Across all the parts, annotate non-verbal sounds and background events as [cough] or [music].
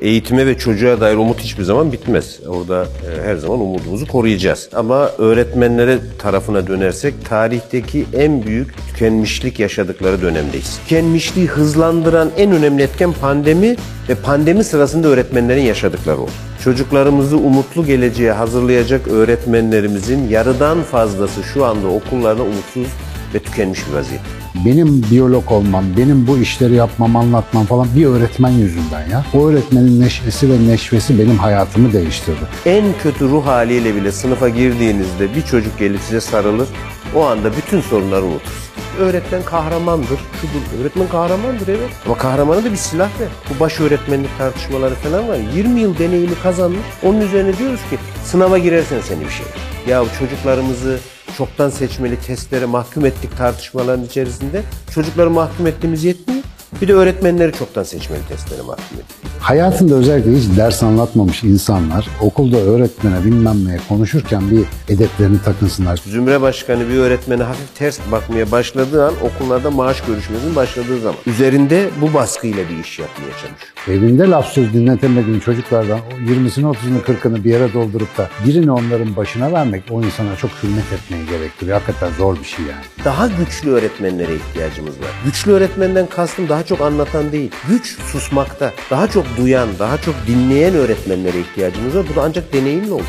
Eğitime ve çocuğa dair umut hiçbir zaman bitmez. Orada e, her zaman umudumuzu koruyacağız. Ama öğretmenlere tarafına dönersek tarihteki en büyük tükenmişlik yaşadıkları dönemdeyiz. Tükenmişliği hızlandıran en önemli etken pandemi ve pandemi sırasında öğretmenlerin yaşadıkları oldu. Çocuklarımızı umutlu geleceğe hazırlayacak öğretmenlerimizin yarıdan fazlası şu anda okullarda umutsuz ve tükenmiş bir vaziyette. Benim biyolog olmam, benim bu işleri yapmam, anlatmam falan bir öğretmen yüzünden ya. O öğretmenin neşesi ve neşvesi benim hayatımı değiştirdi. En kötü ruh haliyle bile sınıfa girdiğinizde bir çocuk gelip size sarılır. O anda bütün sorunları unutursunuz. Öğretmen kahramandır, şudur. Öğretmen kahramandır evet. Ama kahramana da bir silah ver. Bu baş öğretmenlik tartışmaları falan var. 20 yıl deneyimi kazanmış. Onun üzerine diyoruz ki sınava girersen seni bir şey. Ya çocuklarımızı çoktan seçmeli testlere mahkum ettik tartışmaların içerisinde. Çocukları mahkum ettiğimiz yetmiyor. Bir de öğretmenleri çoktan seçmeli testlere mahkum ettik. Hayatında özellikle hiç ders anlatmamış insanlar okulda öğretmene bilmem neye konuşurken bir edeplerini takınsınlar. Zümre Başkanı bir öğretmene hafif ters bakmaya başladığı an okullarda maaş görüşmesinin başladığı zaman. Üzerinde bu baskıyla bir iş yapmaya çalışıyor. Evinde laf söz dinletemediğin çocuklardan o 20'sini 30'unu 40'ını bir yere doldurup da birini onların başına vermek o insana çok hürmet etmeyi gerektiriyor. Hakikaten zor bir şey yani. Daha güçlü öğretmenlere ihtiyacımız var. Güçlü öğretmenden kastım daha çok anlatan değil. Güç susmakta. Daha çok duyan, daha çok dinleyen öğretmenlere ihtiyacımız var. Bu da ancak deneyimle olur.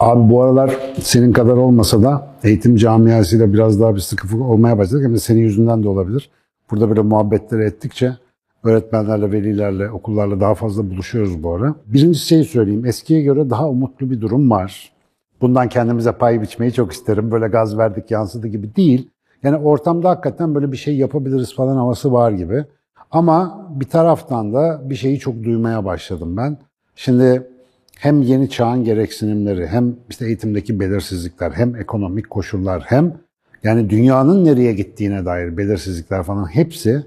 Abi bu aralar senin kadar olmasa da eğitim camiasıyla biraz daha bir sıkı fıkı olmaya başladık. Hem de senin yüzünden de olabilir. Burada böyle muhabbetleri ettikçe öğretmenlerle, velilerle, okullarla daha fazla buluşuyoruz bu ara. Birinci şeyi söyleyeyim. Eskiye göre daha umutlu bir durum var. Bundan kendimize pay biçmeyi çok isterim. Böyle gaz verdik yansıdı gibi değil. Yani ortamda hakikaten böyle bir şey yapabiliriz falan havası var gibi. Ama bir taraftan da bir şeyi çok duymaya başladım ben. Şimdi hem yeni çağın gereksinimleri, hem işte eğitimdeki belirsizlikler, hem ekonomik koşullar, hem yani dünyanın nereye gittiğine dair belirsizlikler falan hepsi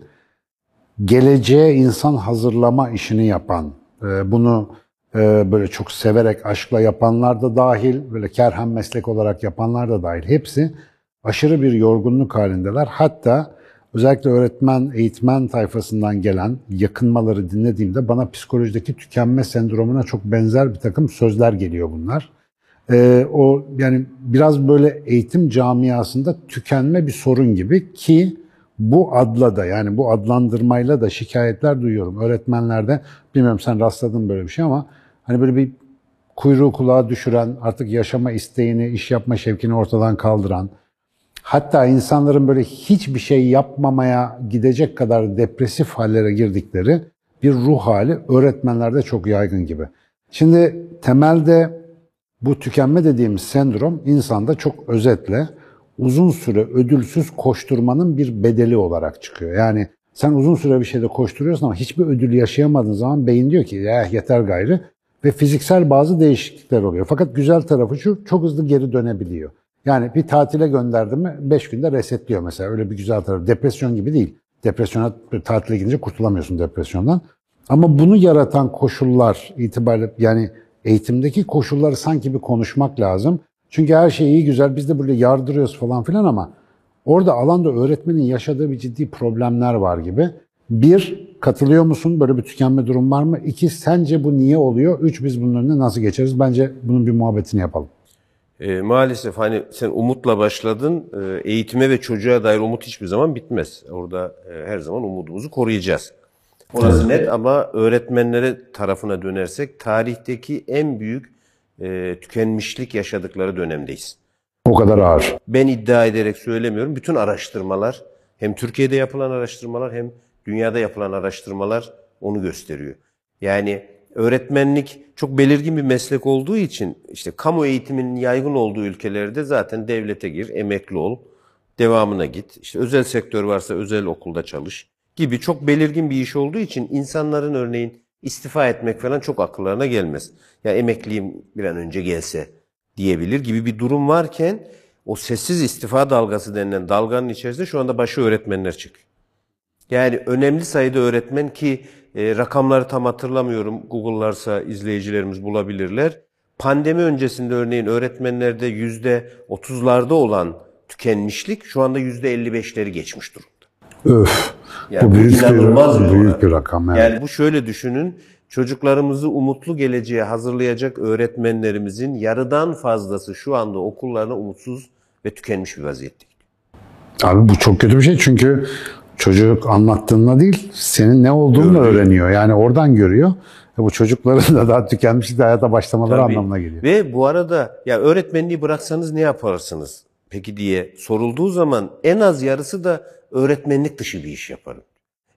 geleceğe insan hazırlama işini yapan, e, bunu e, böyle çok severek, aşkla yapanlar da dahil, böyle kerhen meslek olarak yapanlar da dahil hepsi aşırı bir yorgunluk halindeler. Hatta özellikle öğretmen, eğitmen tayfasından gelen yakınmaları dinlediğimde bana psikolojideki tükenme sendromuna çok benzer bir takım sözler geliyor bunlar. Ee, o yani biraz böyle eğitim camiasında tükenme bir sorun gibi ki bu adla da yani bu adlandırmayla da şikayetler duyuyorum öğretmenlerde. Bilmiyorum sen rastladın böyle bir şey ama hani böyle bir kuyruğu kulağa düşüren, artık yaşama isteğini, iş yapma şevkini ortadan kaldıran, hatta insanların böyle hiçbir şey yapmamaya gidecek kadar depresif hallere girdikleri bir ruh hali öğretmenlerde çok yaygın gibi. Şimdi temelde bu tükenme dediğimiz sendrom insanda çok özetle uzun süre ödülsüz koşturmanın bir bedeli olarak çıkıyor. Yani sen uzun süre bir şeyde koşturuyorsun ama hiçbir ödül yaşayamadığın zaman beyin diyor ki ya yeter gayrı ve fiziksel bazı değişiklikler oluyor. Fakat güzel tarafı şu çok hızlı geri dönebiliyor. Yani bir tatile gönderdim mi 5 günde resetliyor mesela. Öyle bir güzel tarafı. Depresyon gibi değil. Depresyona tatile gidince kurtulamıyorsun depresyondan. Ama bunu yaratan koşullar itibariyle yani eğitimdeki koşulları sanki bir konuşmak lazım. Çünkü her şey iyi güzel biz de böyle yardırıyoruz falan filan ama orada alanda öğretmenin yaşadığı bir ciddi problemler var gibi. Bir, katılıyor musun? Böyle bir tükenme durum var mı? İki, sence bu niye oluyor? Üç, biz bunun önüne nasıl geçeriz? Bence bunun bir muhabbetini yapalım. E, maalesef hani sen umutla başladın. E, eğitime ve çocuğa dair umut hiçbir zaman bitmez. Orada e, her zaman umudumuzu koruyacağız. Orası net ama öğretmenlere tarafına dönersek tarihteki en büyük e, tükenmişlik yaşadıkları dönemdeyiz. O kadar ağır. Ben iddia ederek söylemiyorum. Bütün araştırmalar hem Türkiye'de yapılan araştırmalar hem dünyada yapılan araştırmalar onu gösteriyor. Yani öğretmenlik çok belirgin bir meslek olduğu için işte kamu eğitiminin yaygın olduğu ülkelerde zaten devlete gir, emekli ol, devamına git. İşte özel sektör varsa özel okulda çalış gibi çok belirgin bir iş olduğu için insanların örneğin istifa etmek falan çok akıllarına gelmez. Ya emekliyim bir an önce gelse diyebilir gibi bir durum varken o sessiz istifa dalgası denilen dalganın içerisinde şu anda başı öğretmenler çıkıyor. Yani önemli sayıda öğretmen ki e, rakamları tam hatırlamıyorum. Google'larsa izleyicilerimiz bulabilirler. Pandemi öncesinde örneğin öğretmenlerde yüzde otuzlarda olan tükenmişlik şu anda yüzde elli beşleri geçmiş durumda. Öf. Yani bu büyük inanılmaz bir, bir büyük bir rakam. Evet. Yani bu şöyle düşünün. Çocuklarımızı umutlu geleceğe hazırlayacak öğretmenlerimizin yarıdan fazlası şu anda okullarına umutsuz ve tükenmiş bir vaziyette. Abi bu çok kötü bir şey çünkü çocuk anlattığınla değil senin ne olduğunu Gördüğü. öğreniyor. Yani oradan görüyor. E bu çocukların da daha tükenmiş de hayata başlamaları Tabii. anlamına geliyor. Ve bu arada ya öğretmenliği bıraksanız ne yaparsınız? Peki diye sorulduğu zaman en az yarısı da öğretmenlik dışı bir iş yaparım.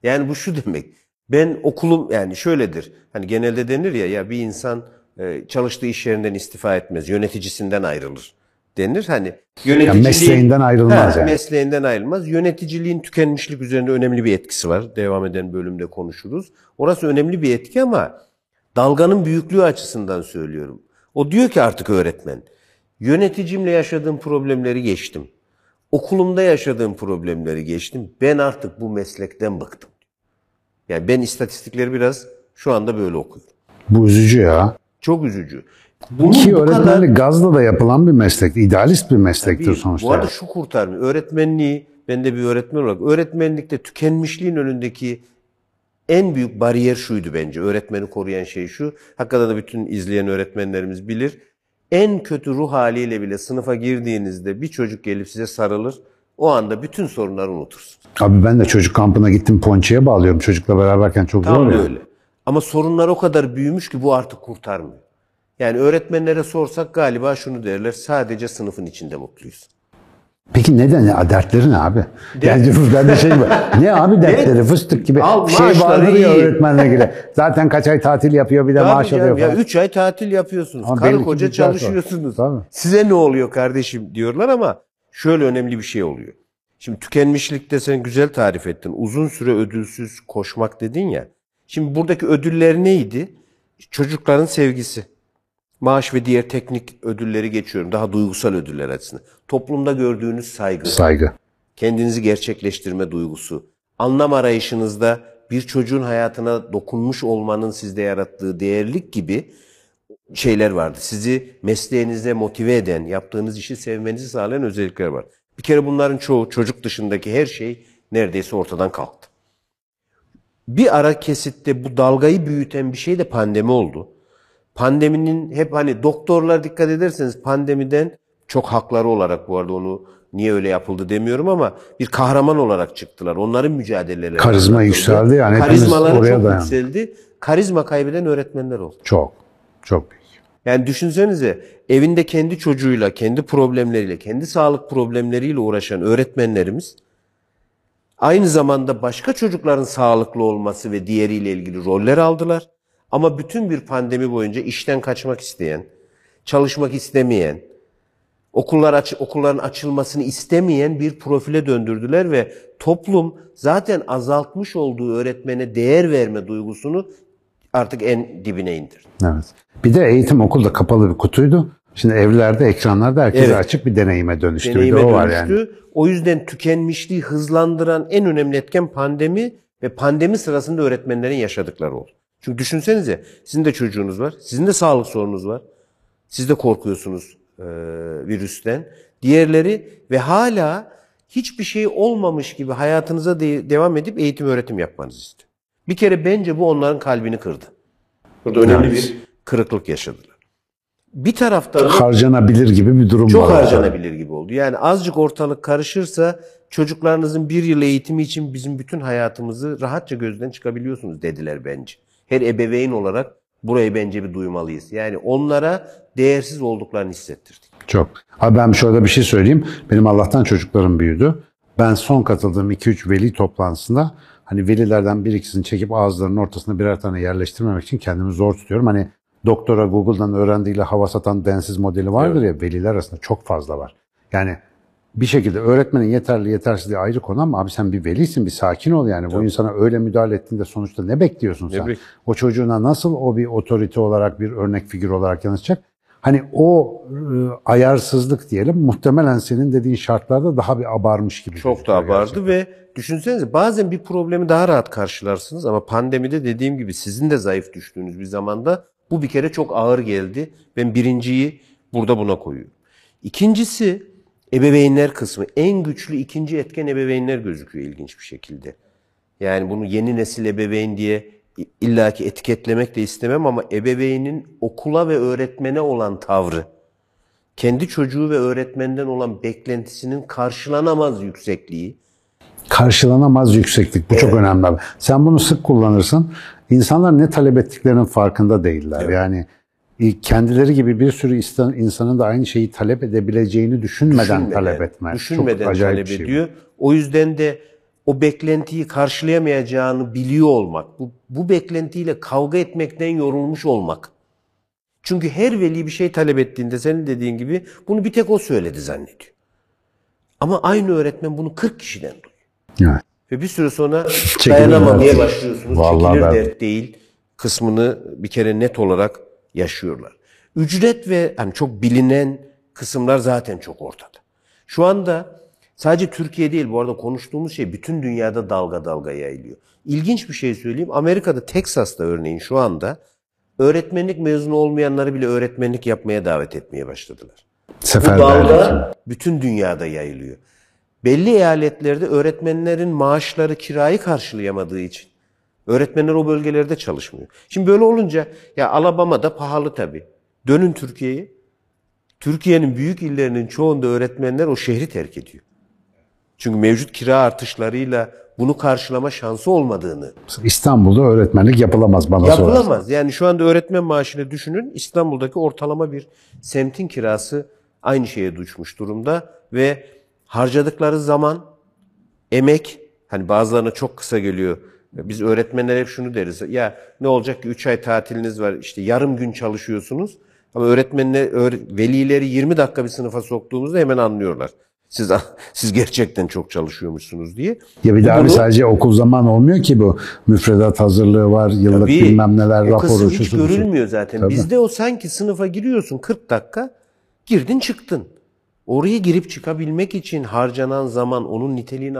Yani bu şu demek. Ben okulum yani şöyledir. Hani genelde denir ya ya bir insan e, çalıştığı iş yerinden istifa etmez, yöneticisinden ayrılır denir. Hani yöneticiliğin mesleğinden ayrılmaz Ha, yani. Mesleğinden ayrılmaz. Yöneticiliğin tükenmişlik üzerinde önemli bir etkisi var. Devam eden bölümde konuşuruz. Orası önemli bir etki ama dalganın büyüklüğü açısından söylüyorum. O diyor ki artık öğretmen, yöneticimle yaşadığım problemleri geçtim. Okulumda yaşadığım problemleri geçtim. Ben artık bu meslekten bıktım. Yani ben istatistikleri biraz şu anda böyle okuyorum. Bu üzücü ya. Çok üzücü. Bunun Ki bu kadar- öğretmenlik gazla da yapılan bir meslek. idealist bir meslektir Bir- sonuçta. Bu arada şu kurtarmıyor. Öğretmenliği, ben de bir öğretmen olarak, öğretmenlikte tükenmişliğin önündeki en büyük bariyer şuydu bence. Öğretmeni koruyan şey şu. Hakikaten de bütün izleyen öğretmenlerimiz bilir. En kötü ruh haliyle bile sınıfa girdiğinizde bir çocuk gelip size sarılır. O anda bütün sorunları unutursunuz. Abi ben de çocuk kampına gittim ponçiye bağlıyorum çocukla beraberken çok Tam zor ya. öyle. Ama sorunlar o kadar büyümüş ki bu artık kurtarmıyor. Yani öğretmenlere sorsak galiba şunu derler. Sadece sınıfın içinde mutluyuz. Peki neden ya? Dertleri ne abi? Yani ben de şey. Ne abi [laughs] dertleri? Fıstık gibi Al, şey vardır ya iyi. öğretmenle ilgili. Zaten kaç ay tatil yapıyor bir de Tabii maaş canım, alıyor ya falan. 3 ay tatil yapıyorsunuz. Ama Karı belli ki koca bir dert var. çalışıyorsunuz. Tabii. Size ne oluyor kardeşim diyorlar ama şöyle önemli bir şey oluyor. Şimdi tükenmişlikte sen güzel tarif ettin. Uzun süre ödülsüz koşmak dedin ya. Şimdi buradaki ödüller neydi? Çocukların sevgisi. Maaş ve diğer teknik ödülleri geçiyorum. Daha duygusal ödüller açısından. Toplumda gördüğünüz saygı. Saygı. kendinizi gerçekleştirme duygusu, anlam arayışınızda bir çocuğun hayatına dokunmuş olmanın sizde yarattığı değerlik gibi şeyler vardı. Sizi mesleğinize motive eden, yaptığınız işi sevmenizi sağlayan özellikler var. Bir kere bunların çoğu çocuk dışındaki her şey neredeyse ortadan kalktı. Bir ara kesitte bu dalgayı büyüten bir şey de pandemi oldu. Pandeminin hep hani doktorlar dikkat ederseniz pandemiden çok hakları olarak bu arada onu niye öyle yapıldı demiyorum ama bir kahraman olarak çıktılar. Onların mücadeleleri. Karizma yükseldi yani Karizmaları oraya çok dayandık. yükseldi. Karizma kaybeden öğretmenler oldu. Çok. Çok büyük. Yani düşünsenize evinde kendi çocuğuyla, kendi problemleriyle, kendi sağlık problemleriyle uğraşan öğretmenlerimiz aynı zamanda başka çocukların sağlıklı olması ve diğeriyle ilgili roller aldılar. Ama bütün bir pandemi boyunca işten kaçmak isteyen, çalışmak istemeyen, okullar aç, okulların açılmasını istemeyen bir profile döndürdüler ve toplum zaten azaltmış olduğu öğretmene değer verme duygusunu artık en dibine indirdi. Evet. Bir de eğitim okulda kapalı bir kutuydu. Şimdi evlerde, ekranlarda herkese Evet. açık bir deneyime dönüştü. Bir de deneyime o var dönüştü. yani. O yüzden tükenmişliği hızlandıran en önemli etken pandemi ve pandemi sırasında öğretmenlerin yaşadıkları oldu. Çünkü düşünsenize sizin de çocuğunuz var, sizin de sağlık sorunuz var. Siz de korkuyorsunuz e, virüsten. Diğerleri ve hala hiçbir şey olmamış gibi hayatınıza de- devam edip eğitim öğretim yapmanızı istiyor. Bir kere bence bu onların kalbini kırdı. Burada önemli bir kırıklık yaşadılar. Bir taraftan Harcanabilir gibi bir durum çok var. harcanabilir gibi oldu. Yani azıcık ortalık karışırsa çocuklarınızın bir yıl eğitimi için bizim bütün hayatımızı rahatça gözden çıkabiliyorsunuz dediler bence. Her ebeveyn olarak burayı bence bir duymalıyız. Yani onlara değersiz olduklarını hissettirdik. Çok. Abi ben şöyle bir şey söyleyeyim. Benim Allah'tan çocuklarım büyüdü. Ben son katıldığım 2-3 veli toplantısında hani velilerden bir ikisini çekip ağızlarının ortasına birer tane yerleştirmemek için kendimi zor tutuyorum. Hani doktora Google'dan öğrendiğiyle hava satan densiz modeli vardır ya veliler arasında çok fazla var. Yani bir şekilde öğretmenin yeterli yetersizliği ayrı konu ama abi sen bir velisin bir sakin ol yani. Bu insana öyle müdahale ettiğinde sonuçta ne bekliyorsun sen? bek- O çocuğuna nasıl o bir otorite olarak bir örnek figür olarak yanaşacak? Hani o e, ayarsızlık diyelim muhtemelen senin dediğin şartlarda daha bir abarmış gibi. Çok gözüküyor daha vardı ve düşünsenize bazen bir problemi daha rahat karşılarsınız ama pandemide dediğim gibi sizin de zayıf düştüğünüz bir zamanda bu bir kere çok ağır geldi. Ben birinciyi burada buna koyuyorum. İkincisi Ebeveynler kısmı en güçlü ikinci etken ebeveynler gözüküyor ilginç bir şekilde. Yani bunu yeni nesil ebeveyn diye illaki etiketlemek de istemem ama ebeveynin okula ve öğretmene olan tavrı, kendi çocuğu ve öğretmenden olan beklentisinin karşılanamaz yüksekliği, Karşılanamaz yükseklik. Bu çok önemli. Sen bunu sık kullanırsın. İnsanlar ne talep ettiklerinin farkında değiller. Yani e, kendileri gibi bir sürü insan- insanın da aynı şeyi talep edebileceğini düşünmeden, düşünmeden, talep etme. düşünmeden çok talep şey bu. ediyor. O yüzden de o beklentiyi karşılayamayacağını biliyor olmak, bu, bu beklentiyle kavga etmekten yorulmuş olmak. Çünkü her veli bir şey talep ettiğinde senin dediğin gibi bunu bir tek o söyledi zannediyor. Ama aynı öğretmen bunu 40 kişiden duyuyor. Evet. Ve bir süre sonra [laughs] dayanamamaya başlıyorsunuz. Vallahi Çekilir ben- dert değil kısmını bir kere net olarak yaşıyorlar. Ücret ve hani çok bilinen kısımlar zaten çok ortada. Şu anda sadece Türkiye değil bu arada konuştuğumuz şey bütün dünyada dalga dalga yayılıyor. İlginç bir şey söyleyeyim. Amerika'da Texas'ta örneğin şu anda öğretmenlik mezunu olmayanları bile öğretmenlik yapmaya davet etmeye başladılar. Bu Seferberlik. dalga bütün dünyada yayılıyor. Belli eyaletlerde öğretmenlerin maaşları kirayı karşılayamadığı için öğretmenler o bölgelerde çalışmıyor. Şimdi böyle olunca ya Alabama'da pahalı tabii. Dönün Türkiye'ye. Türkiye'nin büyük illerinin çoğunda öğretmenler o şehri terk ediyor. Çünkü mevcut kira artışlarıyla bunu karşılama şansı olmadığını İstanbul'da öğretmenlik yapılamaz bana sorarsan. Yapılamaz. Yani şu anda öğretmen maaşını düşünün. İstanbul'daki ortalama bir semtin kirası aynı şeye düşmüş durumda ve harcadıkları zaman, emek, hani bazılarına çok kısa geliyor. Biz öğretmenler hep şunu deriz. Ya ne olacak ki 3 ay tatiliniz var işte yarım gün çalışıyorsunuz. Ama öğretmenler, öğre- velileri 20 dakika bir sınıfa soktuğumuzda hemen anlıyorlar. Siz [laughs] siz gerçekten çok çalışıyormuşsunuz diye. Ya bir daha Bunu- sadece okul zaman olmuyor ki bu. Müfredat hazırlığı var, yıllık Tabii, bilmem neler, o raporu, hiç busu. görülmüyor zaten. Tabii. Bizde o sanki sınıfa giriyorsun 40 dakika, girdin çıktın. Oraya girip çıkabilmek için harcanan zaman, onun niteliğini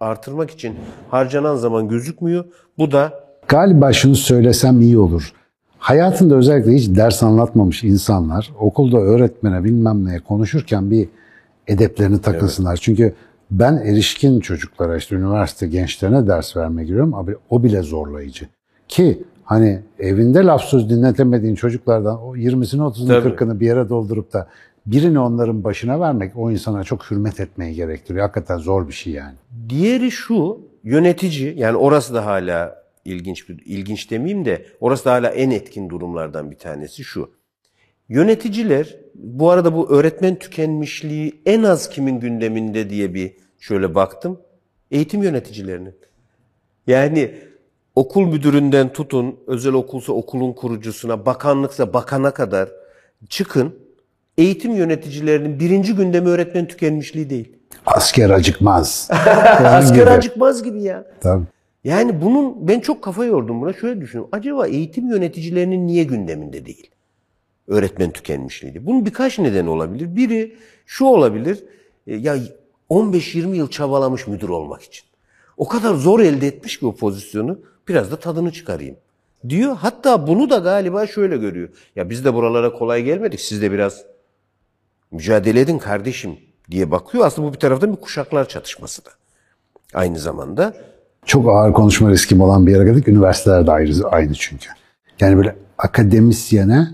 artırmak için harcanan zaman gözükmüyor. Bu da Galiba şunu söylesem iyi olur. Hayatında özellikle hiç ders anlatmamış insanlar okulda öğretmene bilmem neye konuşurken bir edeplerini takınsınlar. Çünkü ben erişkin çocuklara işte üniversite gençlerine ders vermeye giriyorum. Abi o bile zorlayıcı. Ki hani evinde laf söz dinletemediğin çocuklardan o 20'sini 30'unu Tabii. 40'ını bir yere doldurup da birini onların başına vermek o insana çok hürmet etmeyi gerektiriyor. Hakikaten zor bir şey yani. Diğeri şu, yönetici, yani orası da hala ilginç bir ilginç demeyeyim de orası da hala en etkin durumlardan bir tanesi şu. Yöneticiler, bu arada bu öğretmen tükenmişliği en az kimin gündeminde diye bir şöyle baktım. Eğitim yöneticilerinin. Yani okul müdüründen tutun, özel okulsa okulun kurucusuna, bakanlıksa bakana kadar çıkın. Eğitim yöneticilerinin birinci gündemi öğretmen tükenmişliği değil. Asker acıkmaz. [laughs] Asker gibi. acıkmaz gibi ya. Tabii. Yani bunun ben çok kafa yordum buna. Şöyle düşünüyorum. Acaba eğitim yöneticilerinin niye gündeminde değil? Öğretmen tükenmişliği. Bunun birkaç nedeni olabilir. Biri şu olabilir. e, Ya 15-20 yıl çabalamış müdür olmak için. O kadar zor elde etmiş ki o pozisyonu. Biraz da tadını çıkarayım. Diyor. Hatta bunu da galiba şöyle görüyor. Ya biz de buralara kolay gelmedik. Siz de biraz mücadele edin kardeşim diye bakıyor. Aslında bu bir taraftan bir kuşaklar çatışması da. Aynı zamanda çok ağır konuşma riskim olan bir yere geldik. Üniversiteler de ayrı, aynı çünkü. Yani böyle akademisyene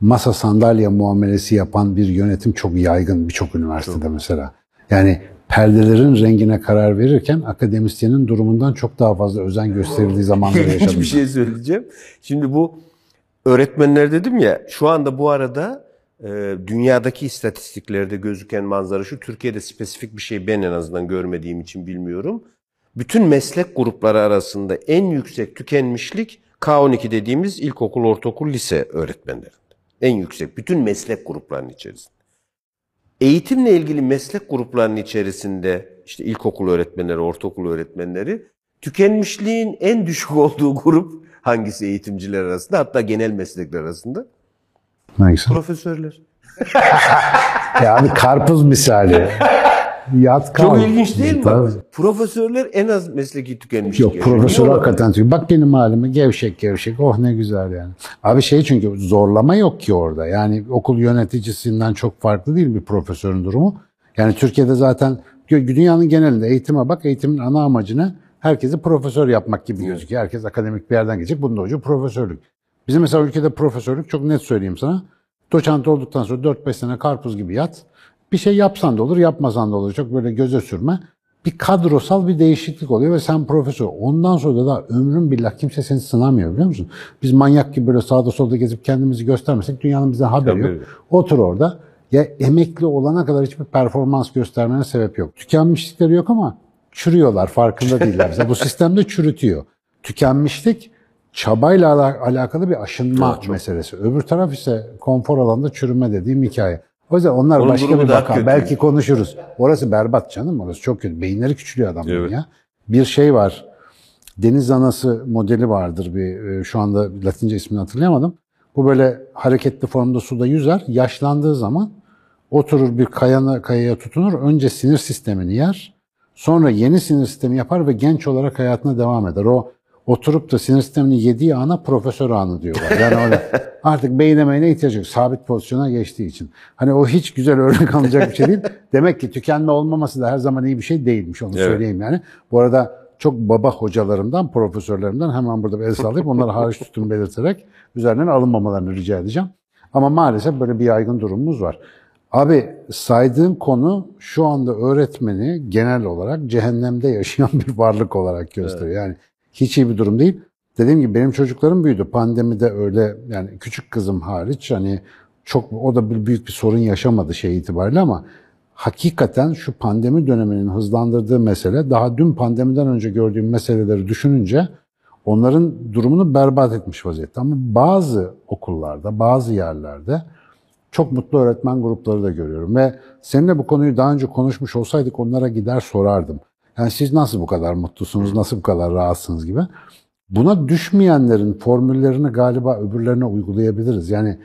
masa sandalye muamelesi yapan bir yönetim çok yaygın birçok üniversitede mesela. Yani perdelerin rengine karar verirken akademisyenin durumundan çok daha fazla özen gösterildiği zamanları [laughs] yaşadım. bir şey söyleyeceğim. Şimdi bu öğretmenler dedim ya şu anda bu arada dünyadaki istatistiklerde gözüken manzara şu. Türkiye'de spesifik bir şey ben en azından görmediğim için bilmiyorum. Bütün meslek grupları arasında en yüksek tükenmişlik K12 dediğimiz ilkokul, ortaokul, lise öğretmenlerinde. En yüksek bütün meslek gruplarının içerisinde. Eğitimle ilgili meslek gruplarının içerisinde işte ilkokul öğretmenleri, ortaokul öğretmenleri tükenmişliğin en düşük [laughs] olduğu grup hangisi eğitimciler arasında hatta genel meslekler arasında? Neyse. Profesörler. [laughs] Yani karpuz misali. Yat kal. Çok ilginç değil mi? Tabii. Profesörler en az mesleki tükenmişlik Yok yaşıyor. profesör hakikaten diyor. Bak benim halime gevşek gevşek. Oh ne güzel yani. Abi şey çünkü zorlama yok ki orada. Yani okul yöneticisinden çok farklı değil bir profesörün durumu. Yani Türkiye'de zaten dünyanın genelinde eğitime bak, eğitimin ana amacını herkesi profesör yapmak gibi gözüküyor. Herkes akademik bir yerden gelecek. Bunun da ucu profesörlük. Bizim mesela ülkede profesörlük çok net söyleyeyim sana. Doçent olduktan sonra 4-5 sene karpuz gibi yat. Bir şey yapsan da olur, yapmasan da olur. Çok böyle göze sürme. Bir kadrosal bir değişiklik oluyor ve sen profesör. Ondan sonra da ömrün billah kimse seni sınamıyor biliyor musun? Biz manyak gibi böyle sağda solda gezip kendimizi göstermesek dünyanın bize haberi Tabii. yok. Otur orada. Ya emekli olana kadar hiçbir performans göstermene sebep yok. Tükenmişlikleri yok ama çürüyorlar farkında değiller. [laughs] Bu sistemde çürütüyor. Tükenmişlik çabayla ala- alakalı bir aşınma Evet, çok. meselesi. Öbür taraf ise konfor alanında çürüme dediğim hikaye. O yüzden onlar Onun başka bir kötü. Belki konuşuruz. Orası berbat canım. Orası çok kötü. Beyinleri küçülüyor adamların Evet. ya. Bir şey var. Deniz anası modeli vardır bir e, şu anda Latince ismini hatırlayamadım. Bu böyle hareketli formda suda yüzer. Yaşlandığı zaman oturur bir kayana, kayaya tutunur. Önce sinir sistemini yer. Sonra yeni sinir sistemi yapar ve genç olarak hayatına devam eder. O oturup da sinir sistemini yediği ana profesör anı diyorlar. Yani öyle [laughs] artık beyin emeğine ihtiyaç yok. Sabit pozisyona geçtiği için. Hani o hiç güzel örnek alınacak bir şey değil. [laughs] Demek ki tükenme olmaması da her zaman iyi bir şey değilmiş. Onu Evet. söyleyeyim yani. Bu arada çok baba hocalarımdan, profesörlerimden hemen burada bir el sallayıp onları hariç tuttuğumu belirterek üzerinden alınmamalarını rica edeceğim. Ama maalesef böyle bir yaygın durumumuz var. Abi saydığın konu şu anda öğretmeni genel olarak cehennemde yaşayan bir varlık olarak gösteriyor. Yani hiç iyi bir durum değil. Dediğim gibi benim çocuklarım büyüdü. Pandemide öyle yani küçük kızım hariç hani çok o da bir büyük bir sorun yaşamadı şey itibariyle ama hakikaten şu pandemi döneminin hızlandırdığı mesele daha dün pandemiden önce gördüğüm meseleleri düşününce onların durumunu berbat etmiş vaziyette. Ama bazı okullarda, bazı yerlerde çok mutlu öğretmen grupları da görüyorum ve seninle bu konuyu daha önce konuşmuş olsaydık onlara gider sorardım. Yani siz nasıl bu kadar mutlusunuz, nasıl bu kadar rahatsınız gibi. Buna düşmeyenlerin formüllerini galiba öbürlerine uygulayabiliriz. Yani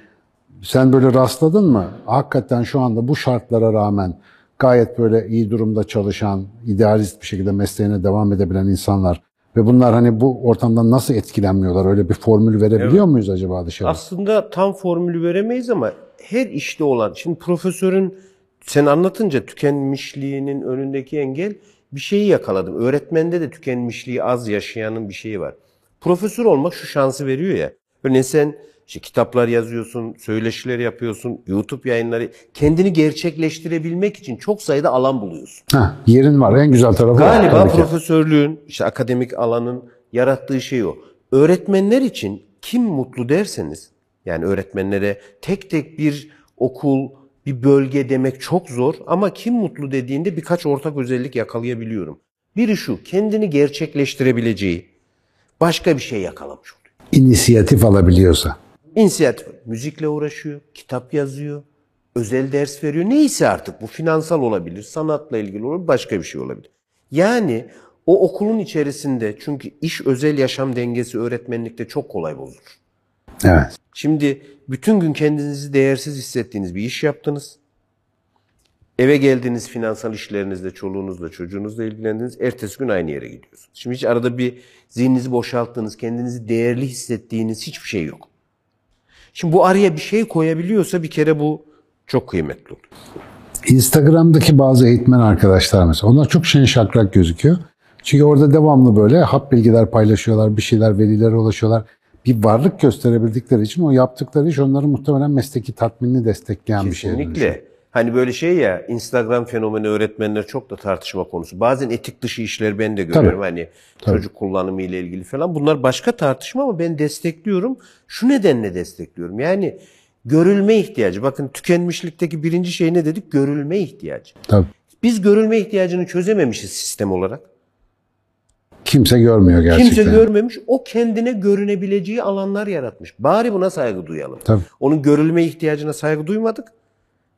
sen böyle rastladın mı? Hakikaten şu anda bu şartlara rağmen gayet böyle iyi durumda çalışan, idealist bir şekilde mesleğine devam edebilen insanlar ve bunlar hani bu ortamdan nasıl etkilenmiyorlar? Öyle bir formül verebiliyor muyuz acaba dışarı? Aslında tam formülü veremeyiz ama her işte olan, şimdi profesörün sen anlatınca tükenmişliğinin önündeki engel bir şeyi yakaladım. Öğretmende de tükenmişliği az yaşayanın bir şeyi var. Profesör olmak şu şansı veriyor ya. Örneğin sen işte kitaplar yazıyorsun, söyleşiler yapıyorsun, YouTube yayınları. Kendini gerçekleştirebilmek için çok sayıda alan buluyorsun. Heh, yerin var. En güzel tarafı. Galiba Tabii ki. profesörlüğün, işte akademik alanın yarattığı şey o. Öğretmenler için kim mutlu derseniz, yani öğretmenlere tek tek bir okul, bir bölge demek çok zor ama kim mutlu dediğinde birkaç ortak özellik yakalayabiliyorum. Biri şu, kendini gerçekleştirebileceği başka bir şey yakalamış oluyor. İnisiyatif alabiliyorsa. İnisiyatif, müzikle uğraşıyor, kitap yazıyor, özel ders veriyor. Neyse artık bu finansal olabilir, sanatla ilgili olabilir, başka bir şey olabilir. Yani o okulun içerisinde çünkü iş özel yaşam dengesi öğretmenlikte çok kolay bozulur. Evet. Şimdi bütün gün kendinizi değersiz hissettiğiniz bir iş yaptınız. Eve geldiniz finansal işlerinizle, çoluğunuzla, çocuğunuzla ilgilendiniz. Ertesi gün aynı yere gidiyorsunuz. Şimdi hiç arada bir zihninizi boşalttığınız, kendinizi değerli hissettiğiniz hiçbir şey yok. Şimdi bu araya bir şey koyabiliyorsa bir kere bu çok kıymetli olur. Instagram'daki bazı eğitmen arkadaşlar mesela onlar çok şen şakrak gözüküyor. Çünkü orada devamlı böyle hap bilgiler paylaşıyorlar, bir şeyler velilere ulaşıyorlar. Bir varlık gösterebildikleri için o yaptıkları iş onların muhtemelen mesleki tatminini destekleyen bir şey. Kesinlikle. Hani böyle şey ya Instagram fenomeni öğretmenler çok da tartışma konusu. Bazen etik dışı işler ben de görüyorum. Hani çocuk kullanımı ile ilgili falan. Bunlar başka tartışma ama ben destekliyorum. Şu nedenle destekliyorum. Yani görülme ihtiyacı. Bakın tükenmişlikteki birinci şey ne dedik? Görülme ihtiyacı. Tabii. Biz görülme ihtiyacını çözememişiz sistem olarak. Kimse görmüyor gerçekten. Kimse görmemiş. O kendine görünebileceği alanlar yaratmış. Bari buna saygı duyalım. Tabii. Onun görülme ihtiyacına saygı duymadık.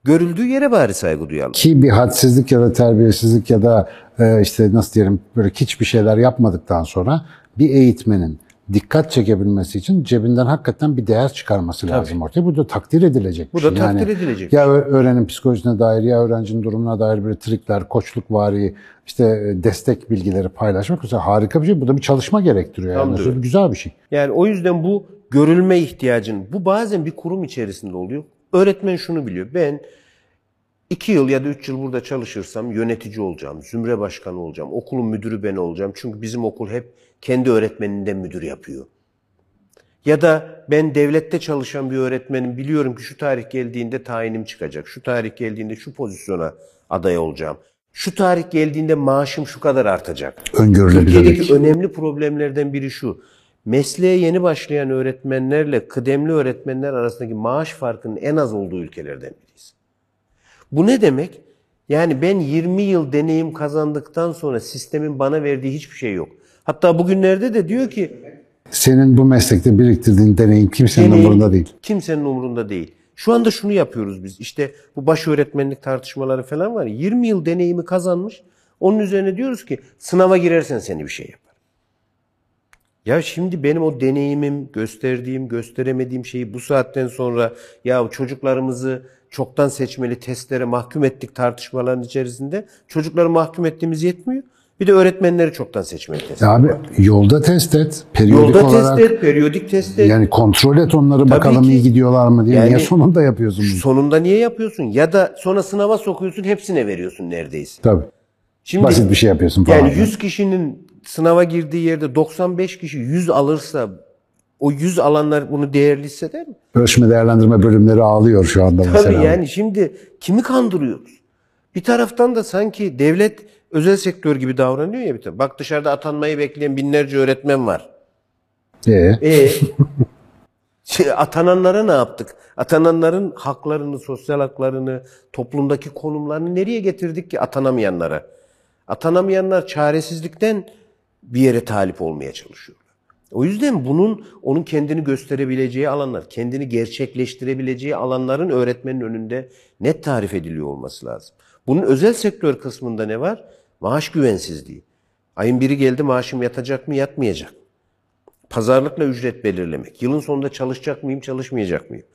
Görüldüğü yere bari saygı duyalım. Ki bir hadsizlik ya da terbiyesizlik ya da e, işte nasıl diyelim böyle hiçbir şeyler yapmadıktan sonra bir eğitmenin dikkat çekebilmesi için cebinden hakikaten bir değer çıkarması lazım ortaya. Bu da takdir edilecek Bu da şey. takdir edilecek Ya ö- öğrenim psikolojisine dair ya öğrencinin durumuna dair böyle trikler, koçluk vari işte e, destek bilgileri paylaşmak mesela harika bir şey. Bu da bir çalışma gerektiriyor. Yani. Öyle. Güzel bir şey. Yani o yüzden bu görülme ihtiyacın, bu bazen bir kurum içerisinde oluyor. Öğretmen şunu biliyor. Ben İki yıl ya da üç yıl burada çalışırsam yönetici olacağım, zümre başkanı olacağım, okulun müdürü ben olacağım. Çünkü bizim okul hep kendi öğretmeninden müdür yapıyor. Ya da ben devlette çalışan bir öğretmenim biliyorum ki şu tarih geldiğinde tayinim çıkacak. Şu tarih geldiğinde şu pozisyona aday olacağım. Şu tarih geldiğinde maaşım şu kadar artacak. Öngörülebilirlik. Türkiye'deki önemli problemlerden biri şu. Mesleğe yeni başlayan öğretmenlerle kıdemli öğretmenler arasındaki maaş farkının en az olduğu ülkelerden biriyiz. Bu ne demek? Yani ben 20 yıl deneyim kazandıktan sonra sistemin bana verdiği hiçbir şey yok. Hatta bugünlerde de diyor ki Senin bu meslekte biriktirdiğin deneyim kimsenin deneyim umurunda değil. Kimsenin umurunda değil. Şu anda şunu yapıyoruz biz. İşte bu baş öğretmenlik tartışmaları falan var. ya, 20 yıl deneyimi kazanmış. Onun üzerine diyoruz ki sınava girersen seni bir şey yapar. Ya şimdi benim o deneyimim, gösterdiğim, gösteremediğim şeyi bu saatten sonra ya çocuklarımızı çoktan seçmeli testlere mahkum ettik tartışmaların içerisinde. Çocukları mahkum ettiğimiz yetmiyor. Bir de öğretmenleri çoktan seçmeli test. Abi yolda test et. Periyodik Yolda olarak test et, periyodik test et. yani kontrol et onları bakalım ki. iyi gidiyorlar mı diye. Yani- Niye sonunda yapıyorsun bunu? Sonunda niye yapıyorsun? Ya da sonra sınava sokuyorsun hepsine veriyorsun neredeyse. Tabii. Şimdi Basit bir şey yapıyorsun falan. yani 100 kişinin sınava girdiği yerde 95 kişi 100 alırsa o 100 alanlar bunu değerli hisseder mi? Ölçme değerlendirme bölümleri ağlıyor şu anda mesela. Tabii yani şimdi kimi kandırıyoruz? Bir taraftan da sanki devlet özel sektör gibi davranıyor ya bir taraf. Bak dışarıda atanmayı bekleyen binlerce öğretmen var. Ee, E [laughs] şey, atananlara ne yaptık? Atananların haklarını, sosyal haklarını, toplumdaki konumlarını nereye getirdik ki atanamayanlara? Atanamayanlar çaresizlikten bir yere talip olmaya çalışıyorlar. O yüzden bunun onun kendini gösterebileceği alanlar, kendini gerçekleştirebileceği alanların öğretmenin önünde net tarif ediliyor olması lazım. Bunun özel sektör kısmında ne var? Maaş güvensizliği. Ayın biri geldi maaşım yatacak mı yatmayacak? Pazarlıkla ücret belirlemek. Yılın sonunda çalışacak mıyım, çalışmayacak mıyım?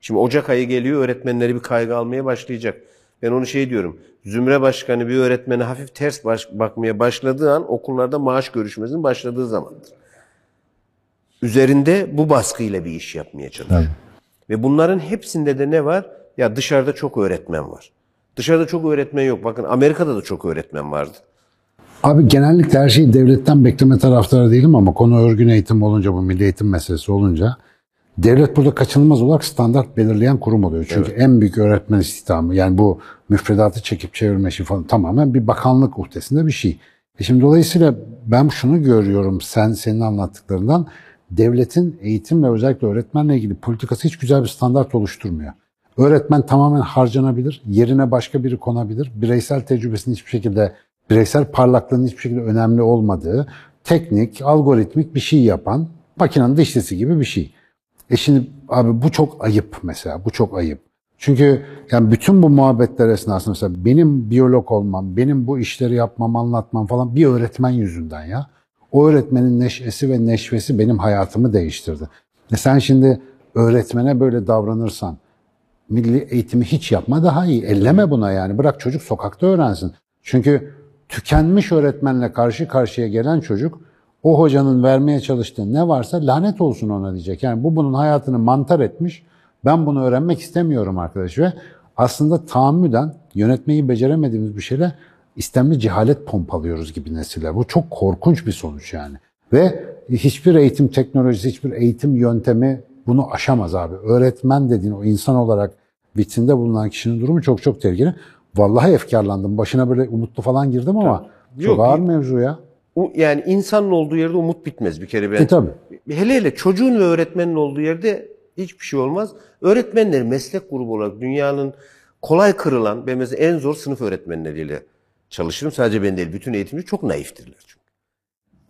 Şimdi Ocak ayı geliyor, öğretmenleri bir kaygı almaya başlayacak. Ben onu şey diyorum, zümre başkanı bir öğretmene hafif ters baş- bakmaya başladığı an okullarda maaş görüşmesinin başladığı zamandır. Üzerinde bu baskıyla bir iş yapmaya çalışıyor. Ve bunların hepsinde de ne var? Ya dışarıda çok öğretmen var. Dışarıda çok öğretmen yok. Bakın Amerika'da da çok öğretmen vardı. Abi genellikle her şeyi devletten bekleme taraftarı değilim ama konu örgün eğitim olunca bu milli eğitim meselesi olunca devlet burada kaçınılmaz olarak standart belirleyen kurum oluyor. Çünkü en büyük öğretmen istihdamı yani bu müfredatı çekip çevirme işi falan tamamen bir bakanlık uhdesinde bir şey. E şimdi dolayısıyla ben şunu görüyorum sen senin anlattıklarından devletin eğitimle özellikle öğretmenle ilgili politikası hiç güzel bir standart oluşturmuyor. Öğretmen tamamen harcanabilir, yerine başka biri konabilir. Bireysel tecrübesinin hiçbir şekilde, bireysel parlaklığının hiçbir şekilde önemli olmadığı, teknik, algoritmik bir şey yapan, makinenin dişlisi gibi bir şey. E şimdi abi bu çok ayıp mesela, bu çok ayıp. Çünkü yani bütün bu muhabbetler esnasında mesela benim biyolog olmam, benim bu işleri yapmam, anlatmam falan bir öğretmen yüzünden ya. O öğretmenin neşesi ve neşvesi benim hayatımı değiştirdi. E sen şimdi öğretmene böyle davranırsan, milli eğitimi hiç yapma daha iyi. Elleme buna yani. Bırak çocuk sokakta öğrensin. Çünkü tükenmiş öğretmenle karşı karşıya gelen çocuk o hocanın vermeye çalıştığı ne varsa lanet olsun ona diyecek. Yani bu bunun hayatını mantar etmiş. Ben bunu öğrenmek istemiyorum arkadaş ve aslında tahammüden yönetmeyi beceremediğimiz bir şeyle istemli cehalet pompalıyoruz gibi nesile. Bu çok korkunç bir sonuç yani. Ve hiçbir eğitim teknolojisi, hiçbir eğitim yöntemi bunu aşamaz abi. Öğretmen dediğin o insan olarak vitrinde bulunan kişinin durumu çok çok tehlikeli. Vallahi efkarlandım. Başına böyle umutlu falan girdim ama çok Yok, ağır mevzu ya. Yani insanın olduğu yerde umut bitmez bir kere ben. E tabii. Hele hele çocuğun ve öğretmenin olduğu yerde hiçbir şey olmaz. Öğretmenler meslek grubu olarak dünyanın kolay kırılan, ben mesela en zor sınıf öğretmenleriyle çalışırım. Sadece ben değil, bütün eğitimci çok naiftirler.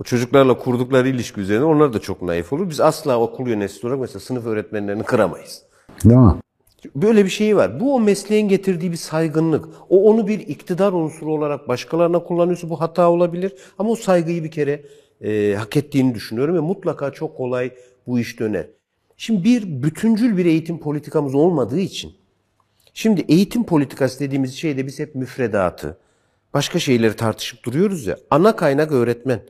O çocuklarla kurdukları ilişki üzerine onlar da çok naif olur. Biz asla okul yöneticisi olarak mesela sınıf öğretmenlerini kıramayız. Değil mi? Böyle bir şey var. Bu o mesleğin getirdiği bir saygınlık. O onu bir iktidar unsuru olarak başkalarına kullanıyorsa bu hata olabilir. Ama o saygıyı bir kere e, hak ettiğini düşünüyorum ve mutlaka çok kolay bu iş döner. Şimdi bir bütüncül bir eğitim politikamız olmadığı için Şimdi eğitim politikası dediğimiz şeyde biz hep müfredatı, başka şeyleri tartışıp duruyoruz ya. Ana kaynak öğretmen.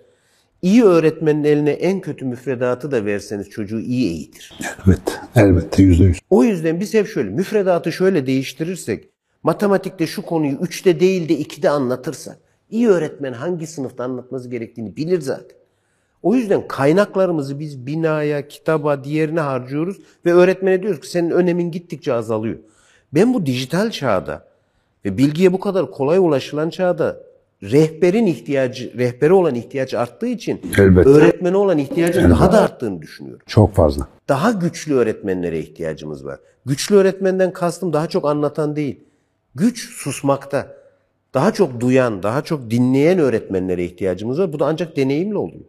İyi öğretmenin eline en kötü müfredatı da verseniz çocuğu iyi eğitir. Elbette. Elbette yüzde yüz. O yüzden biz hep şöyle müfredatı şöyle değiştirirsek Matematikte şu konuyu 3'te değil de 2'de anlatırsak iyi öğretmen hangi sınıfta anlatması gerektiğini bilir zaten. O yüzden kaynaklarımızı biz binaya, kitaba, diğerine harcıyoruz ve öğretmene diyoruz ki senin önemin gittikçe azalıyor. Ben bu dijital çağda ve bilgiye bu kadar kolay ulaşılan çağda rehberin ihtiyacı, rehbere olan ihtiyaç arttığı için Elbette. öğretmene olan ihtiyacın daha da arttığını düşünüyorum. Çok fazla. Daha güçlü öğretmenlere ihtiyacımız var. Güçlü öğretmenden kastım daha çok anlatan değil. Güç susmakta. Daha çok duyan, daha çok dinleyen öğretmenlere ihtiyacımız var. Bu da ancak deneyimle oluyor.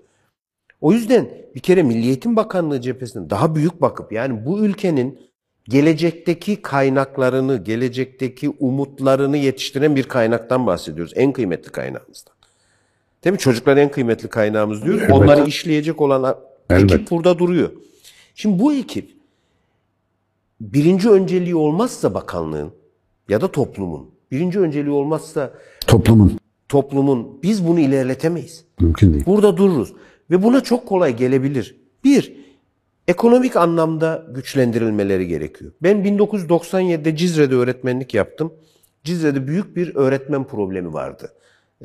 O yüzden bir kere Milli Eğitim Bakanlığı cephesinden daha büyük bakıp yani bu ülkenin gelecekteki kaynaklarını, gelecekteki umutlarını yetiştiren bir kaynaktan bahsediyoruz. En kıymetli kaynağımızdan. Değil mi? Çocuklar en kıymetli kaynağımız diyoruz. Evet. Onları işleyecek olan ekip burada duruyor. Şimdi bu ekip birinci önceliği olmazsa bakanlığın ya da toplumun, birinci önceliği olmazsa Toplumun. toplumun biz bunu ilerletemeyiz. Mümkün değil. Burada dururuz. Ve buna çok kolay gelebilir. Bir, ekonomik anlamda güçlendirilmeleri gerekiyor. Ben 1997'de Cizre'de öğretmenlik yaptım. Cizre'de büyük bir öğretmen problemi vardı.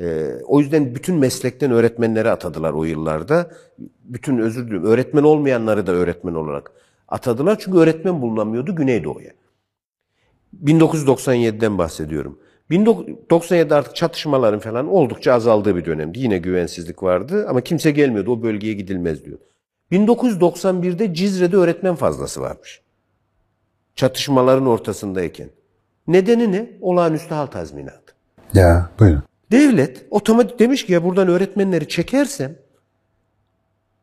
Ee, o yüzden bütün meslekten öğretmenleri atadılar o yıllarda. Bütün özür diliyorum öğretmen olmayanları da öğretmen olarak atadılar. Çünkü öğretmen bulunamıyordu Güneydoğu'ya. 1997'den bahsediyorum. 1997'de artık çatışmaların falan oldukça azaldığı bir dönemdi. Yine güvensizlik vardı ama kimse gelmiyordu. O bölgeye gidilmez diyor. 1991'de Cizre'de öğretmen fazlası varmış. Çatışmaların ortasındayken. Nedeni ne? Olağanüstü hal tazminatı. Ya buyurun. Devlet otomatik demiş ki ya buradan öğretmenleri çekersem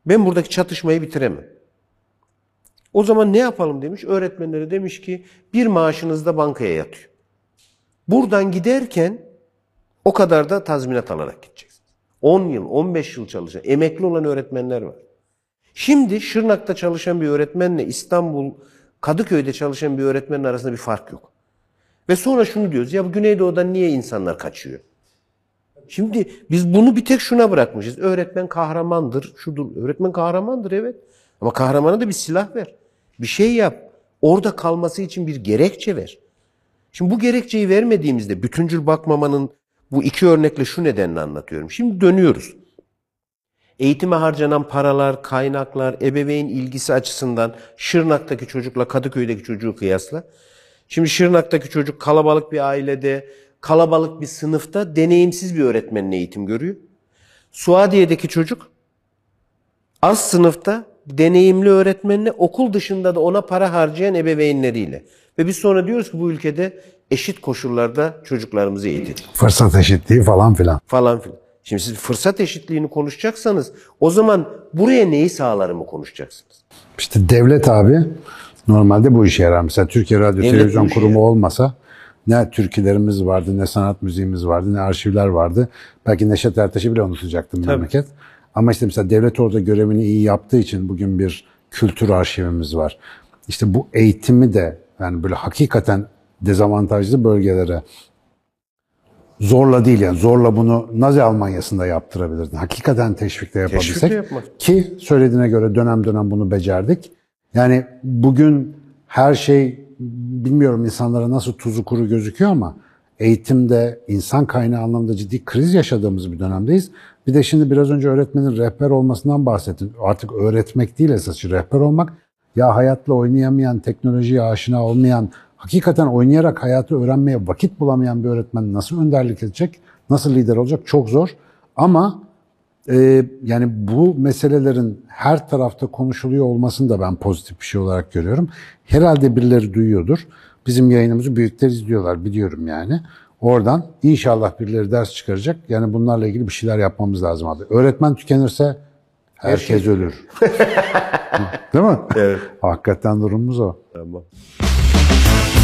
ben buradaki çatışmayı bitiremem. O zaman ne yapalım demiş. Öğretmenlere demiş ki bir maaşınız da bankaya yatıyor. Buradan giderken o kadar da tazminat alarak gideceksiniz. 10 yıl, 15 yıl çalışan, emekli olan öğretmenler var. Şimdi Şırnak'ta çalışan bir öğretmenle İstanbul, Kadıköy'de çalışan bir öğretmenin arasında bir fark yok. Ve sonra şunu diyoruz, ya bu Güneydoğu'dan niye insanlar kaçıyor? Şimdi biz bunu bir tek şuna bırakmışız. Öğretmen kahramandır, şudur. Öğretmen kahramandır evet. Ama kahramana da bir silah ver. Bir şey yap. Orada kalması için bir gerekçe ver. Şimdi bu gerekçeyi vermediğimizde bütüncül bakmamanın bu iki örnekle şu nedenle anlatıyorum. Şimdi dönüyoruz. Eğitime harcanan paralar, kaynaklar, ebeveyn ilgisi açısından Şırnak'taki çocukla Kadıköy'deki çocuğu kıyasla. Şimdi Şırnak'taki çocuk kalabalık bir ailede, kalabalık bir sınıfta deneyimsiz bir öğretmenin eğitim görüyor. Suadiye'deki çocuk az sınıfta deneyimli öğretmenle okul dışında da ona para harcayan ebeveynleriyle. Ve biz sonra diyoruz ki bu ülkede eşit koşullarda çocuklarımızı eğitin Fırsat eşitliği falan filan. falan filan. Şimdi siz fırsat eşitliğini konuşacaksanız o zaman buraya neyi sağlarımı konuşacaksınız? İşte devlet abi normalde bu işe yarar. Mesela Türkiye Radyo Devlet Televizyon Kurumu olmasa ne türkülerimiz vardı, ne sanat müziğimiz vardı, ne arşivler vardı. Belki Neşet Ertaş'ı bile unutacaktım memleket. Ama işte mesela devlet orada görevini iyi yaptığı için bugün bir kültür arşivimiz var. İşte bu eğitimi de yani böyle hakikaten dezavantajlı bölgelere zorla değil yani zorla bunu Nazi Almanya'sında yaptırabilirdin. Hakikaten teşvikle yapabilsek. Teşvikle yapmak. Ki söylediğine göre dönem dönem bunu becerdik. Yani bugün her şey bilmiyorum insanlara nasıl tuzu kuru gözüküyor ama eğitimde insan kaynağı anlamda ciddi kriz yaşadığımız bir dönemdeyiz. Bir de şimdi biraz önce öğretmenin rehber olmasından bahsettim. Artık öğretmek değil esası rehber olmak. Ya hayatla oynayamayan, teknolojiye aşina olmayan, hakikaten oynayarak hayatı öğrenmeye vakit bulamayan bir öğretmen nasıl önderlik edecek, nasıl lider olacak çok zor. Ama ee, yani bu meselelerin her tarafta konuşuluyor olmasını da ben pozitif bir şey olarak görüyorum. Herhalde birileri duyuyordur. Bizim yayınımızı büyükler izliyorlar biliyorum yani. Oradan inşallah birileri ders çıkaracak. Yani bunlarla ilgili bir şeyler yapmamız lazım abi. Öğretmen tükenirse herkes ölür. [laughs] Değil mi? Evet. Hakikaten durumumuz o. Tamam. Thank